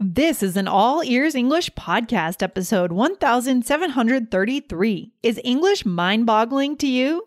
This is an all ears English podcast, episode 1733. Is English mind boggling to you?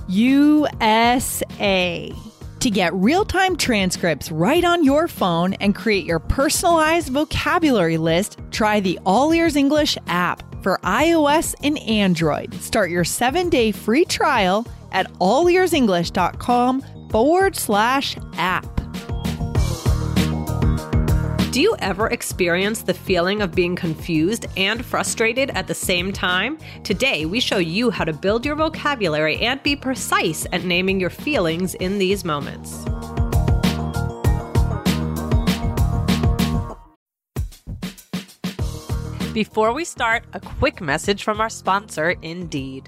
USA. To get real time transcripts right on your phone and create your personalized vocabulary list, try the All Ears English app for iOS and Android. Start your seven day free trial at allearsenglish.com forward slash app. Do you ever experience the feeling of being confused and frustrated at the same time? Today, we show you how to build your vocabulary and be precise at naming your feelings in these moments. Before we start, a quick message from our sponsor, Indeed.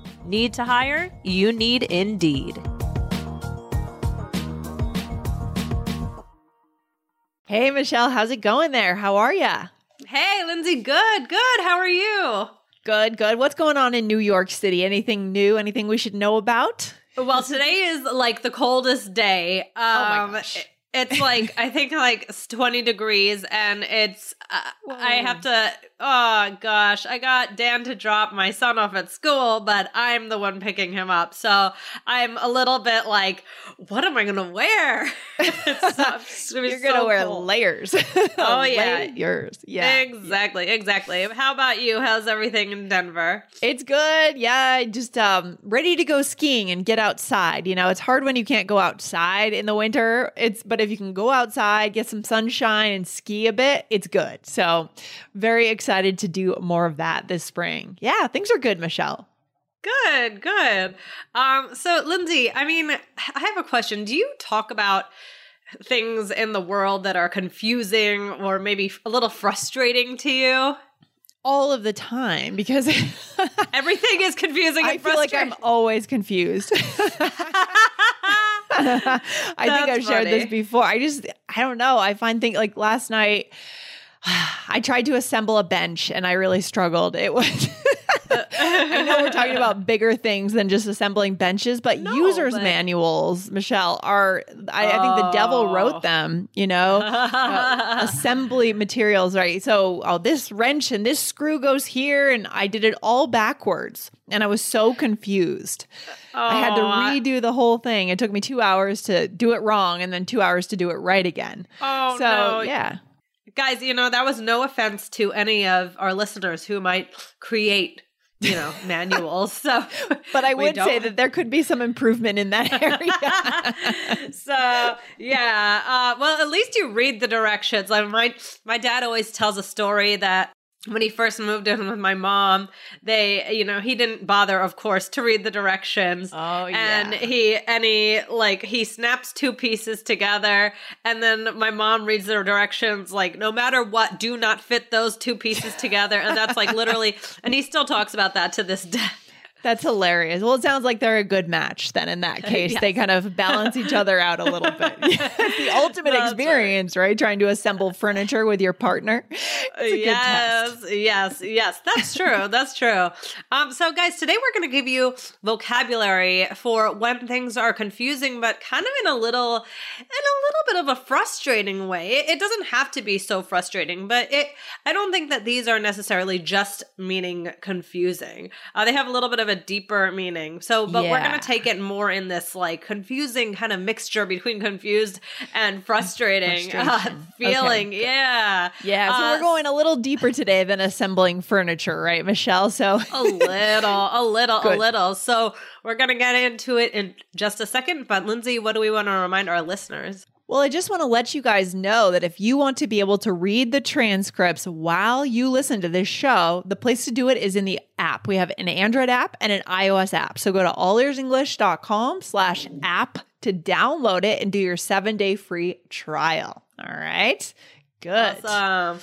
Need to hire? You need Indeed. Hey, Michelle, how's it going there? How are ya? Hey, Lindsay, good, good. How are you? Good, good. What's going on in New York City? Anything new? Anything we should know about? Well, today is like the coldest day. Um, oh my gosh. It's like I think like 20 degrees and it's uh, I have to oh gosh, I got Dan to drop my son off at school, but I'm the one picking him up. So I'm a little bit like what am I going to wear? it's, You're going to so wear cold. layers. oh yeah. Layers. Yeah. Exactly. Exactly. How about you? How's everything in Denver? It's good. Yeah, just um ready to go skiing and get outside. You know, it's hard when you can't go outside in the winter. It's but if you can go outside, get some sunshine and ski a bit, it's good. So, very excited to do more of that this spring. Yeah, things are good, Michelle. Good, good. Um, so Lindsay, I mean, I have a question. Do you talk about things in the world that are confusing or maybe a little frustrating to you? all of the time because everything is confusing. I feel like I'm always confused. I think I've shared this before. I just, I don't know. I find things like last night, I tried to assemble a bench and I really struggled. It was. I know we're talking about bigger things than just assembling benches, but no, users but... manuals, Michelle, are I, oh. I, think the devil wrote oh. them. You know, uh, assembly materials, right? So, oh, this wrench and this screw goes here, and I did it all backwards, and I was so confused. Oh. I had to redo the whole thing. It took me two hours to do it wrong, and then two hours to do it right again. Oh, so no. yeah. Guys, you know, that was no offense to any of our listeners who might create you know, manuals. So, but I would say that there could be some improvement in that area. so, yeah. Uh, well, at least you read the directions. Like my my dad always tells a story that when he first moved in with my mom, they, you know, he didn't bother, of course, to read the directions. Oh, yeah. And he, and he, like, he snaps two pieces together. And then my mom reads the directions, like, no matter what, do not fit those two pieces together. And that's like literally, and he still talks about that to this day. That's hilarious. Well, it sounds like they're a good match then in that case. yes. They kind of balance each other out a little bit. the ultimate That's experience, right. right. Trying to assemble furniture with your partner. Yes, yes, yes. That's true. That's true. Um, so guys, today we're going to give you vocabulary for when things are confusing, but kind of in a little, in a little bit of a frustrating way. It, it doesn't have to be so frustrating, but it, I don't think that these are necessarily just meaning confusing. Uh, they have a little bit of a deeper meaning. So, but yeah. we're going to take it more in this like confusing kind of mixture between confused and frustrating uh, feeling. Okay. Yeah. Yeah. So uh, we're going a little deeper today than assembling furniture, right, Michelle? So a little, a little, Good. a little. So we're going to get into it in just a second. But Lindsay, what do we want to remind our listeners? Well, I just want to let you guys know that if you want to be able to read the transcripts while you listen to this show, the place to do it is in the app. We have an Android app and an iOS app. So go to allearsenglish.com slash app to download it and do your seven day free trial. All right. Good. Awesome.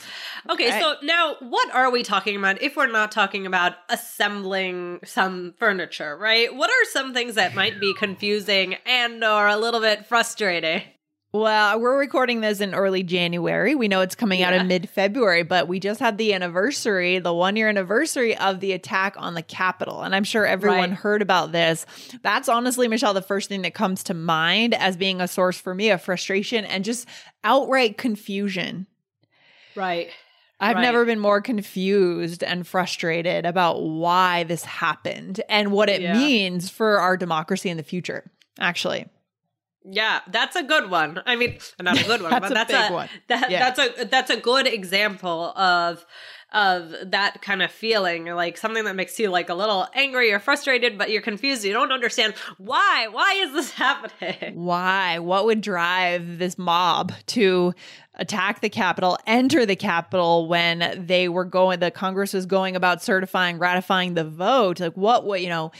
Okay, okay, so now what are we talking about if we're not talking about assembling some furniture, right? What are some things that might be confusing and or a little bit frustrating? Well, we're recording this in early January. We know it's coming yeah. out in mid February, but we just had the anniversary, the one year anniversary of the attack on the Capitol. And I'm sure everyone right. heard about this. That's honestly, Michelle, the first thing that comes to mind as being a source for me of frustration and just outright confusion. Right. I've right. never been more confused and frustrated about why this happened and what it yeah. means for our democracy in the future, actually. Yeah, that's a good one. I mean, not a good one, that's but that's a, one. That, yeah. that's a that's a good example of of that kind of feeling, like something that makes you like a little angry or frustrated, but you're confused. You don't understand why. Why is this happening? Why? What would drive this mob to attack the Capitol, enter the Capitol when they were going, the Congress was going about certifying, ratifying the vote? Like, what, what, you know,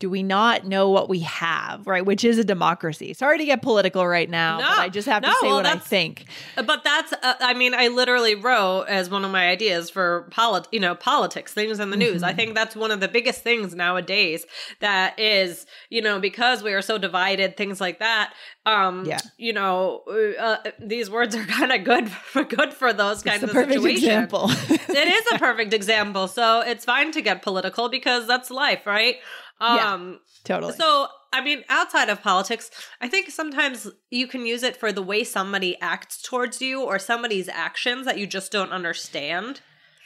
do we not know what we have, right? Which is a democracy. Sorry to get political right now, no, but I just have to say well, what I think. But that's, uh, I mean, I literally wrote as one of my ideas for polit, you know, politics, things in the news. Mm-hmm. I think that's one of the biggest things nowadays that is, you know, because we are so divided, things like that. Um, yeah. you know, uh, uh these words are kind of good for good for those kinds of situations. Example. it is a perfect example. So it's fine to get political because that's life, right? Um, yeah, totally. So, I mean, outside of politics, I think sometimes you can use it for the way somebody acts towards you or somebody's actions that you just don't understand.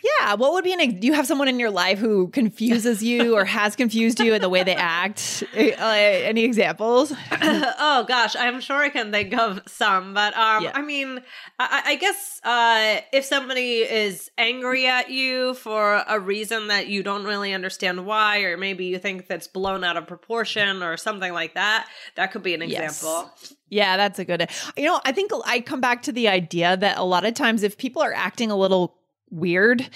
Yeah. What would be an? Do you have someone in your life who confuses you or has confused you in the way they act? Uh, any examples? oh gosh, I'm sure I can think of some, but um, yeah. I mean, I, I guess uh, if somebody is angry at you for a reason that you don't really understand why, or maybe you think that's blown out of proportion or something like that, that could be an example. Yes. Yeah, that's a good. You know, I think I come back to the idea that a lot of times if people are acting a little weird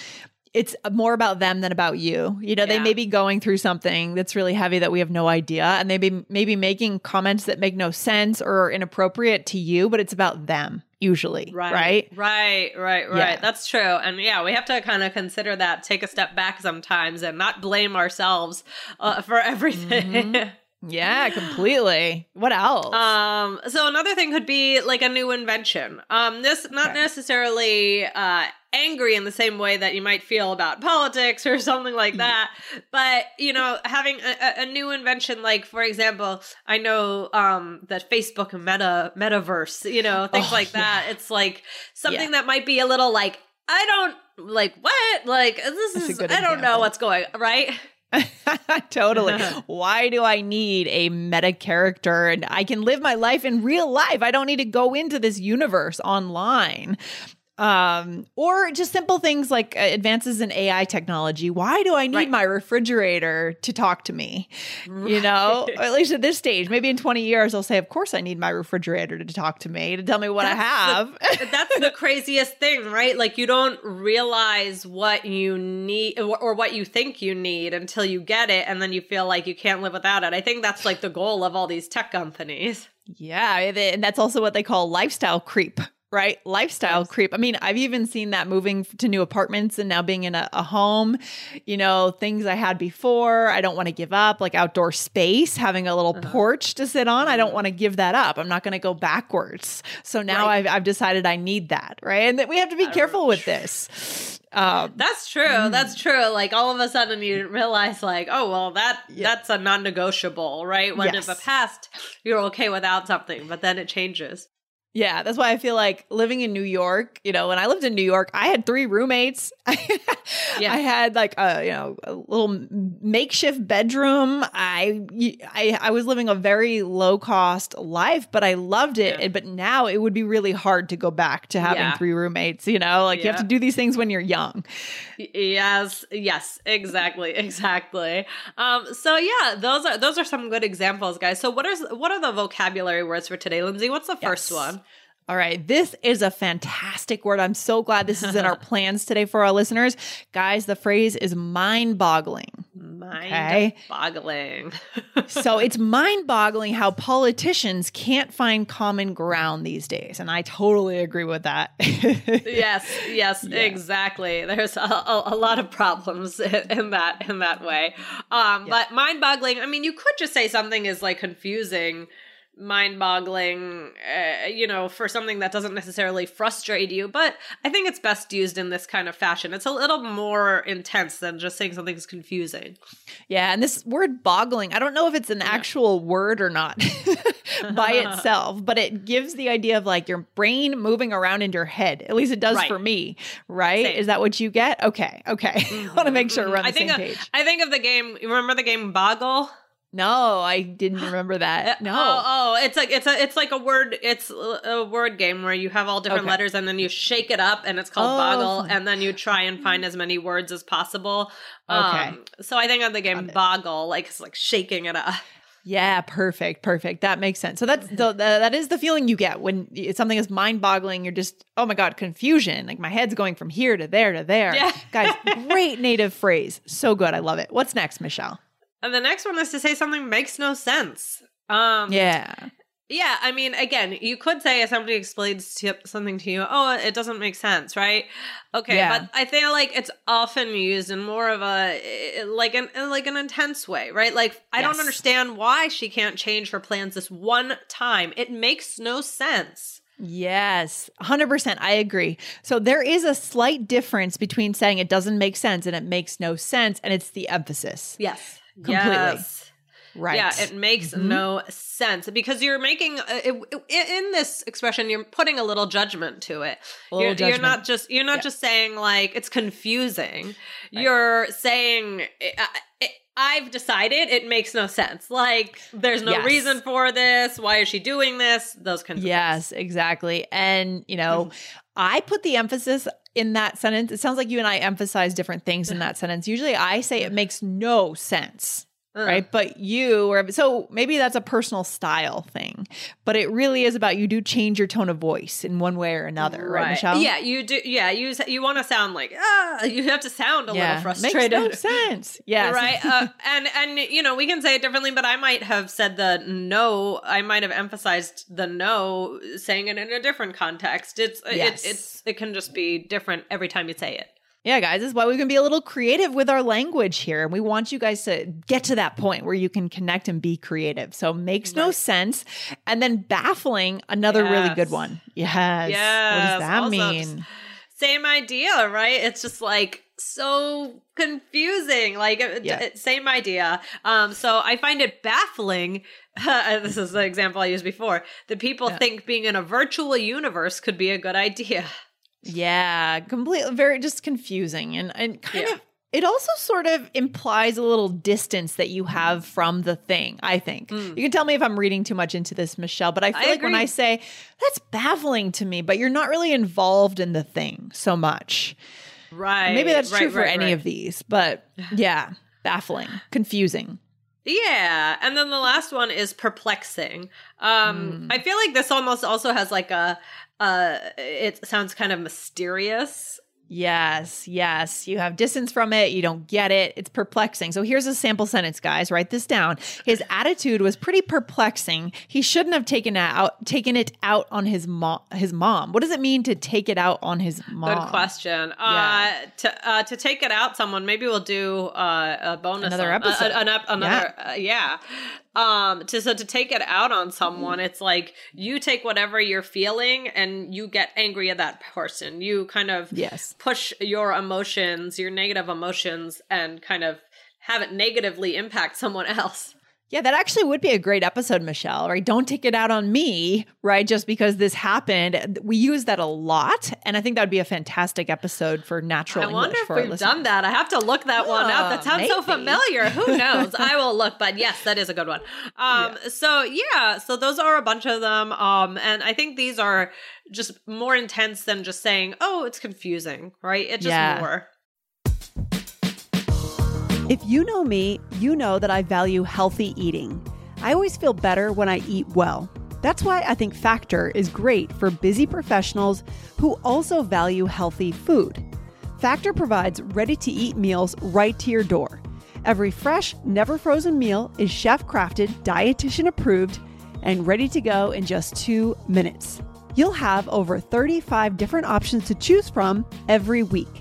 it's more about them than about you. You know, yeah. they may be going through something that's really heavy that we have no idea, and they be maybe making comments that make no sense or inappropriate to you, but it's about them usually. Right. Right. Right. Right. Right. Yeah. That's true. And yeah, we have to kind of consider that, take a step back sometimes, and not blame ourselves uh, for everything. Mm-hmm. Yeah, completely. What else? Um, so another thing could be like a new invention. Um, this not okay. necessarily uh angry in the same way that you might feel about politics or something like that. but you know, having a, a, new invention, like for example, I know um that Facebook meta metaverse, you know, things oh, like that. It's like something yeah. that might be a little like I don't like what like this That's is I don't know what's going right. totally. Why do I need a meta character? And I can live my life in real life. I don't need to go into this universe online um, or just simple things like uh, advances in AI technology. Why do I need right. my refrigerator to talk to me? Right. You know, at least at this stage, maybe in 20 years, I'll say, of course, I need my refrigerator to talk to me, to tell me what that's I have. The, that's the craziest thing, right? Like, you don't realize what you need or, or what you think you need until you get it. And then you feel like you can't live without it. I think that's like the goal of all these tech companies. Yeah. And that's also what they call lifestyle creep right? Lifestyle yes. creep. I mean, I've even seen that moving to new apartments and now being in a, a home, you know, things I had before, I don't want to give up, like outdoor space, having a little uh-huh. porch to sit on. I don't mm-hmm. want to give that up. I'm not going to go backwards. So now right. I've, I've decided I need that, right? And that we have to be careful with this. Um, that's true. Mm. That's true. Like all of a sudden you realize, like, oh well, that yeah. that's a non-negotiable, right? When yes. in the past you're okay without something, but then it changes. Yeah, that's why I feel like living in New York, you know, when I lived in New York, I had three roommates. yeah. I had like a, you know, a little makeshift bedroom. I, I I was living a very low cost life, but I loved it. Yeah. But now it would be really hard to go back to having yeah. three roommates, you know? Like you have to do these things when you're young. Yes, yes, exactly, exactly. Um so yeah, those are those are some good examples, guys. So what is what are the vocabulary words for today, Lindsay? What's the yes. first one? All right. This is a fantastic word. I'm so glad this is in our plans today for our listeners. Guys, the phrase is mind boggling. Mind boggling. so it's mind boggling how politicians can't find common ground these days. And I totally agree with that. yes, yes, yeah. exactly. There's a, a, a, lot of problems in that in that way. Um. But mind boggling, I mean, you could just say something is like confusing mind boggling, uh, you know, for something that doesn't necessarily frustrate you. But I think it's best used in this kind of fashion. It's a little more intense than just saying something's confusing. Yeah. And this word boggling, I don't know if it's an yeah. actual word or not by itself, but it gives the idea of like your brain moving around in your head. At least it does right. for me, right? Same. Is that what you get? Okay. Okay. Mm-hmm. I want to make sure we're on the I think same page. I think of the game, remember the game Boggle? No, I didn't remember that. No. Oh, oh, it's like it's a it's like a word it's a word game where you have all different okay. letters and then you shake it up and it's called oh, Boggle and then you try and find as many words as possible. Okay. Um, so I think of the game Boggle, like it's like shaking it up. Yeah, perfect, perfect. That makes sense. So that's the, the, that is the feeling you get when something is mind-boggling. You're just, oh my god, confusion. Like my head's going from here to there to there. Yeah. Guys, great native phrase. So good. I love it. What's next, Michelle? And the next one is to say something makes no sense. Um, yeah. Yeah, I mean, again, you could say if somebody explains to, something to you, oh, it doesn't make sense, right? Okay, yeah. but I feel like it's often used in more of a like an like an intense way, right? Like I yes. don't understand why she can't change her plans this one time. It makes no sense. Yes, 100%. I agree. So there is a slight difference between saying it doesn't make sense and it makes no sense, and it's the emphasis. Yes completely. Yes. Right. Yeah, it makes mm-hmm. no sense because you're making uh, it, it, in this expression you're putting a little judgment to it. You're, judgment. you're, not just you're not yeah. just saying like it's confusing. Right. You're saying I've decided it makes no sense. Like there's no yes. reason for this. Why is she doing this? Those kinds of Yes, exactly. And you know, mm-hmm. I put the emphasis in that sentence. It sounds like you and I emphasize different things in that sentence. Usually I say it makes no sense. Uh. Right. But you or so maybe that's a personal style thing, but it really is about you do change your tone of voice in one way or another. Right, right Michelle? Yeah. You do. Yeah. You, you want to sound like, ah, you have to sound a yeah. little frustrated. Makes no sense. Yeah. Right. Uh, and, and, you know, we can say it differently, but I might have said the no. I might have emphasized the no, saying it in a different context. It's, yes. it, it's, it can just be different every time you say it. Yeah, guys, this is why we can be a little creative with our language here. And we want you guys to get to that point where you can connect and be creative. So makes right. no sense. And then baffling, another yes. really good one. Yes. yes. What does that also, mean? Same idea, right? It's just like so confusing. Like yeah. same idea. Um, so I find it baffling. this is the example I used before. That people yeah. think being in a virtual universe could be a good idea. Yeah, completely very just confusing and and kind yeah. of it also sort of implies a little distance that you have from the thing, I think. Mm. You can tell me if I'm reading too much into this, Michelle, but I feel I like agree. when I say that's baffling to me, but you're not really involved in the thing so much. Right. Maybe that's right, true for right, any of these, but yeah, baffling, confusing. Yeah, and then the last one is perplexing. Um, mm. I feel like this almost also has like a uh, it sounds kind of mysterious Yes, yes. You have distance from it. You don't get it. It's perplexing. So here's a sample sentence, guys. Write this down. His attitude was pretty perplexing. He shouldn't have taken it out taken it out on his mom. His mom. What does it mean to take it out on his mom? Good question. Yeah. Uh, to uh, to take it out, someone maybe we'll do uh, a bonus another on, episode. Uh, an, another yeah. Uh, yeah um to so to take it out on someone it's like you take whatever you're feeling and you get angry at that person. You kind of yes. push your emotions your negative emotions and kind of have it negatively impact someone else yeah, that actually would be a great episode, Michelle, right? Don't take it out on me, right? Just because this happened. We use that a lot. And I think that would be a fantastic episode for natural I English wonder if we've done that. I have to look that oh, one up. That sounds maybe. so familiar. Who knows? I will look, but yes, that is a good one. Um, yeah. so yeah, so those are a bunch of them. Um, and I think these are just more intense than just saying, oh, it's confusing, right? It's just yeah. more. If you know me, you know that I value healthy eating. I always feel better when I eat well. That's why I think Factor is great for busy professionals who also value healthy food. Factor provides ready to eat meals right to your door. Every fresh, never frozen meal is chef crafted, dietitian approved, and ready to go in just two minutes. You'll have over 35 different options to choose from every week,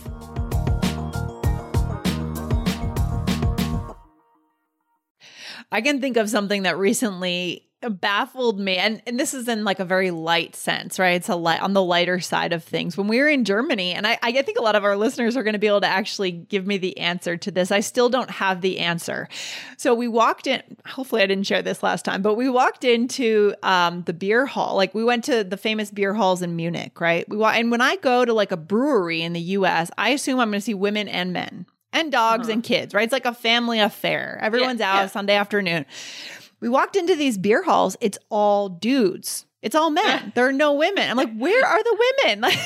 I can think of something that recently baffled me and, and this is in like a very light sense right? It's a light on the lighter side of things. When we were in germany and i, I think a lot of our listeners are going to be able to actually give me the answer to this. I still don't have the answer. So we walked in hopefully i didn't share this last time but we walked into um, the beer hall. Like we went to the famous beer halls in munich right? We wa- and when i go to like a brewery in the us i assume i'm going to see women and men and dogs uh-huh. and kids, right? It's like a family affair. Everyone's yeah, out yeah. Sunday afternoon. We walked into these beer halls, it's all dudes. It's all men. There are no women. I'm like, where are the women? Like,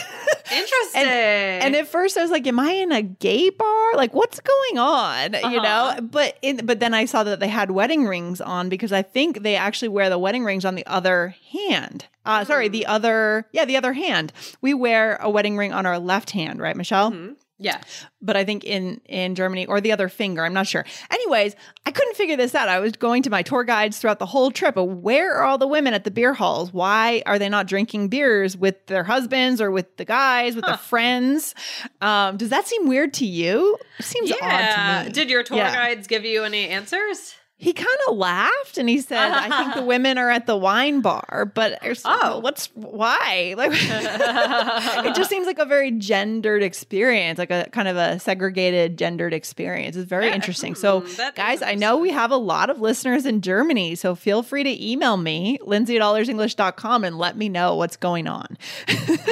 Interesting. and, and, at first I was like, am I in a gay bar? Like, what's going on? Uh-huh. You know? But in but then I saw that they had wedding rings on because I think they actually wear the wedding rings on the other hand. Uh, sorry, the hmm. other, yeah, the other hand. We wear a wedding ring on our left hand, right, Michelle? Mm-hmm. Yeah. But I think in in Germany or the other finger, I'm not sure. Anyways, I couldn't figure this out. I was going to my tour guides throughout the whole trip. But where are all the women at the beer halls? Why are they not drinking beers with their husbands or with the guys, with huh. their friends? Um, does that seem weird to you? It seems yeah. odd to me. Did your tour yeah. guides give you any answers? He kind of laughed and he said, "I think the women are at the wine bar." But oh, what's why? Like, it just seems like a very gendered experience, like a kind of a segregated, gendered experience. It's very yeah, interesting. So, hmm, guys, I know we have a lot of listeners in Germany, so feel free to email me, Lindsay at allearsenglish.com, and let me know what's going on.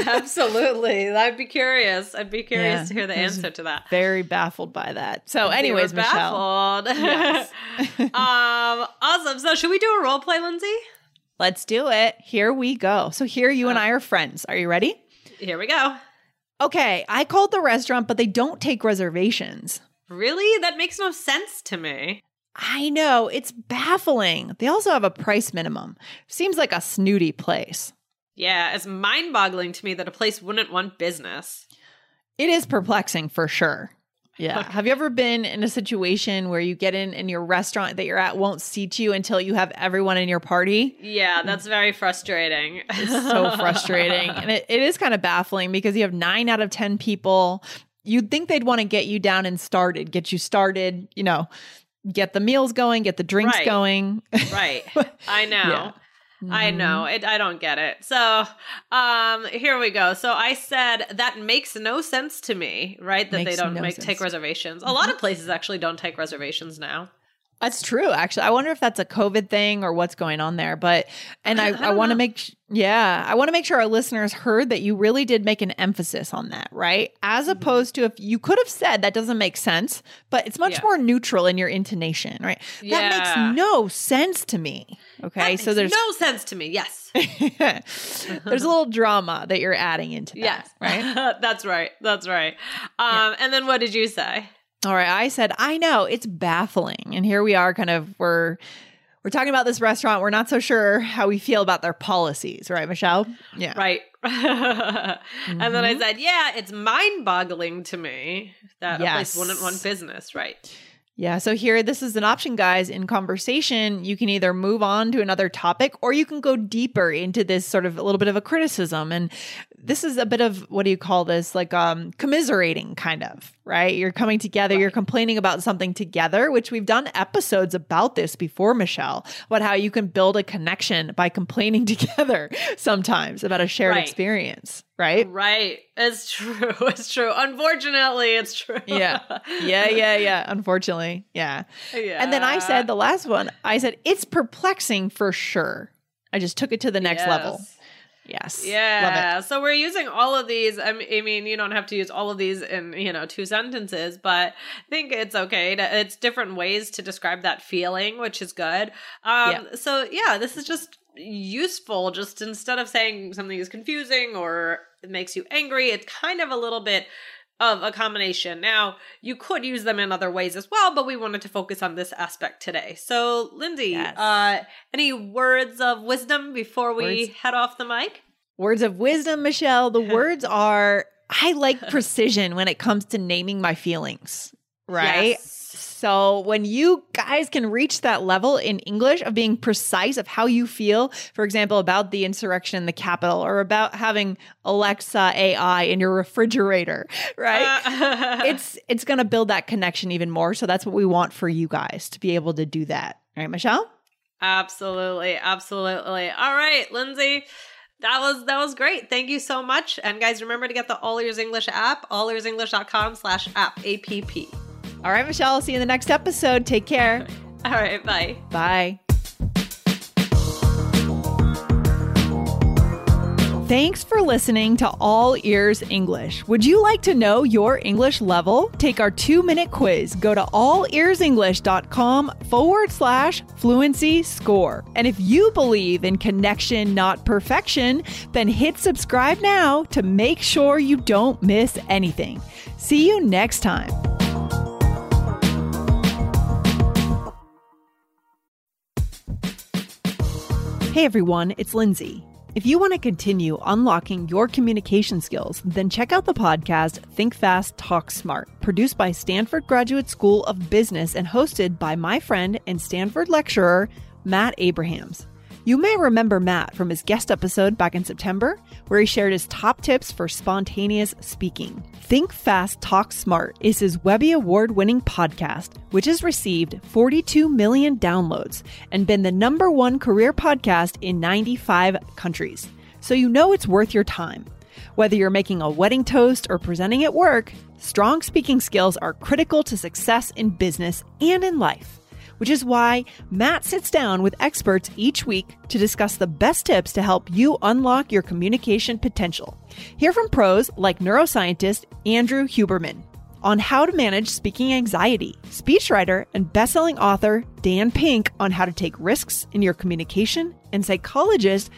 Absolutely, I'd be curious. I'd be curious yeah, to hear the answer to that. Very baffled by that. So, anyways, Michelle. Baffled. Yes. Um, awesome. So, should we do a role play, Lindsay? Let's do it. Here we go. So, here you and oh. I are friends. Are you ready? Here we go. Okay, I called the restaurant, but they don't take reservations. Really? That makes no sense to me. I know. It's baffling. They also have a price minimum. Seems like a snooty place. Yeah, it's mind boggling to me that a place wouldn't want business. It is perplexing for sure. Yeah. Have you ever been in a situation where you get in and your restaurant that you're at won't seat you until you have everyone in your party? Yeah, that's very frustrating. it's so frustrating. And it, it is kind of baffling because you have nine out of 10 people you'd think they'd want to get you down and started, get you started, you know, get the meals going, get the drinks Right. going. Right. I know. Yeah. I Mhm. know. It, I don't get it. So, um, here we go. So I said that makes no sense to me, right? That Makes they don't no make sense. take reservations. A lot of places actually don't take reservations now. That's true, actually. I wonder if that's a COVID thing or what's going on there. But, and I, I I, want to make, yeah, I want to make sure our listeners heard that you really did make an emphasis on that, right? As Mm-hmm. opposed to if you could have said that doesn't make sense, but it's much Yeah. more neutral in your intonation, right? Yeah. That makes no sense to me. Okay. So there's, no sense to me. Yes. there's a little drama that you're adding into that, Yes. right? That's right. That's right. Um, and then what did you say? All right, I said, I know it's baffling, and here we are, kind of we're we're talking about this restaurant. We're not so sure how we feel about their policies, right, Michelle? Yeah, Right. And then I Mhm. said, yeah, it's mind boggling to me that a place Yes. wouldn't want business. Right. Yeah. So here, this is an option, guys. In conversation, you can either move on to another topic, or you can go deeper into this sort of a little bit of a criticism. And this is a bit of what do you call this? Like um, commiserating, kind of, right? You're coming together. You're complaining about something together, which we've done episodes about this before, Michelle. About how you can build a connection by complaining together sometimes about a shared Right. experience, right? Right. It's true. It's true. Unfortunately, it's true. Yeah. Yeah, yeah, yeah. Unfortunately, yeah. yeah. And then I said the last one, I said it's perplexing for sure. I just took it to the next level. Yes. Yeah. So we're using all of these. I mean, I mean, you don't have to use all of these in, you know, two sentences, but I think it's okay. To, it's different ways to describe that feeling, which is good. Um, Yeah. So, yeah, this is just useful. Just instead of saying something is confusing or it makes you angry, it's kind of a little bit of a combination. Now, you could use them in other ways as well, but we wanted to focus on this aspect today. So, Lindsay, Yes. uh, any words of wisdom before we Words. head off the mic? Words of wisdom, Michelle. The words are I like precision when it comes to naming my feelings, right? Yes. So when you guys can reach that level in English of being precise of how you feel, for example, about the insurrection in the Capitol or about having Alexa AI in your refrigerator, right? Uh, it's it's going to build that connection even more. So that's what we want for you guys to be able to do that. Right, Michelle? absolutely, absolutely. All right, Lindsay. That was that was great. Thank you so much. And guys, remember to get the All Ears English app, allearsenglish.com slash app APP. All right, Michelle. I'll See you in the next episode. Take care. All right, bye. Bye. Thanks for listening to All Ears English. Would you like to know your English level? Take our two minute quiz. Go to allearsenglish.com forward slash fluency score. And if you believe in connection, not perfection, then hit subscribe now to make sure you don't miss anything. See you next time. Hey everyone, it's Lindsay. If you want to continue unlocking your communication skills, then check out the podcast Think Fast, Talk Smart, produced by Stanford Graduate School of Business and hosted by my friend and Stanford lecturer, Matt Abrahams. You may remember Matt from his guest episode back in September, where he shared his top tips for spontaneous speaking. Think Fast, Talk Smart is his Webby Award winning podcast, which has received 42 million downloads and been the number one career podcast in 95 countries. So you know it's worth your time. Whether you're making a wedding toast or presenting at work, strong speaking skills are critical to success in business and in life which is why Matt sits down with experts each week to discuss the best tips to help you unlock your communication potential. Hear from pros like neuroscientist Andrew Huberman on how to manage speaking anxiety, speechwriter and bestselling author Dan Pink on how to take risks in your communication, and psychologist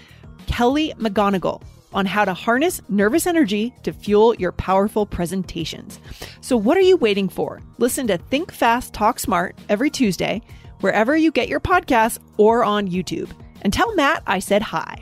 Kelly McGonigal on how to harness nervous energy to fuel your powerful presentations. So, what are you waiting for? Listen to Think Fast, Talk Smart every Tuesday, wherever you get your podcasts or on YouTube. And tell Matt I said hi.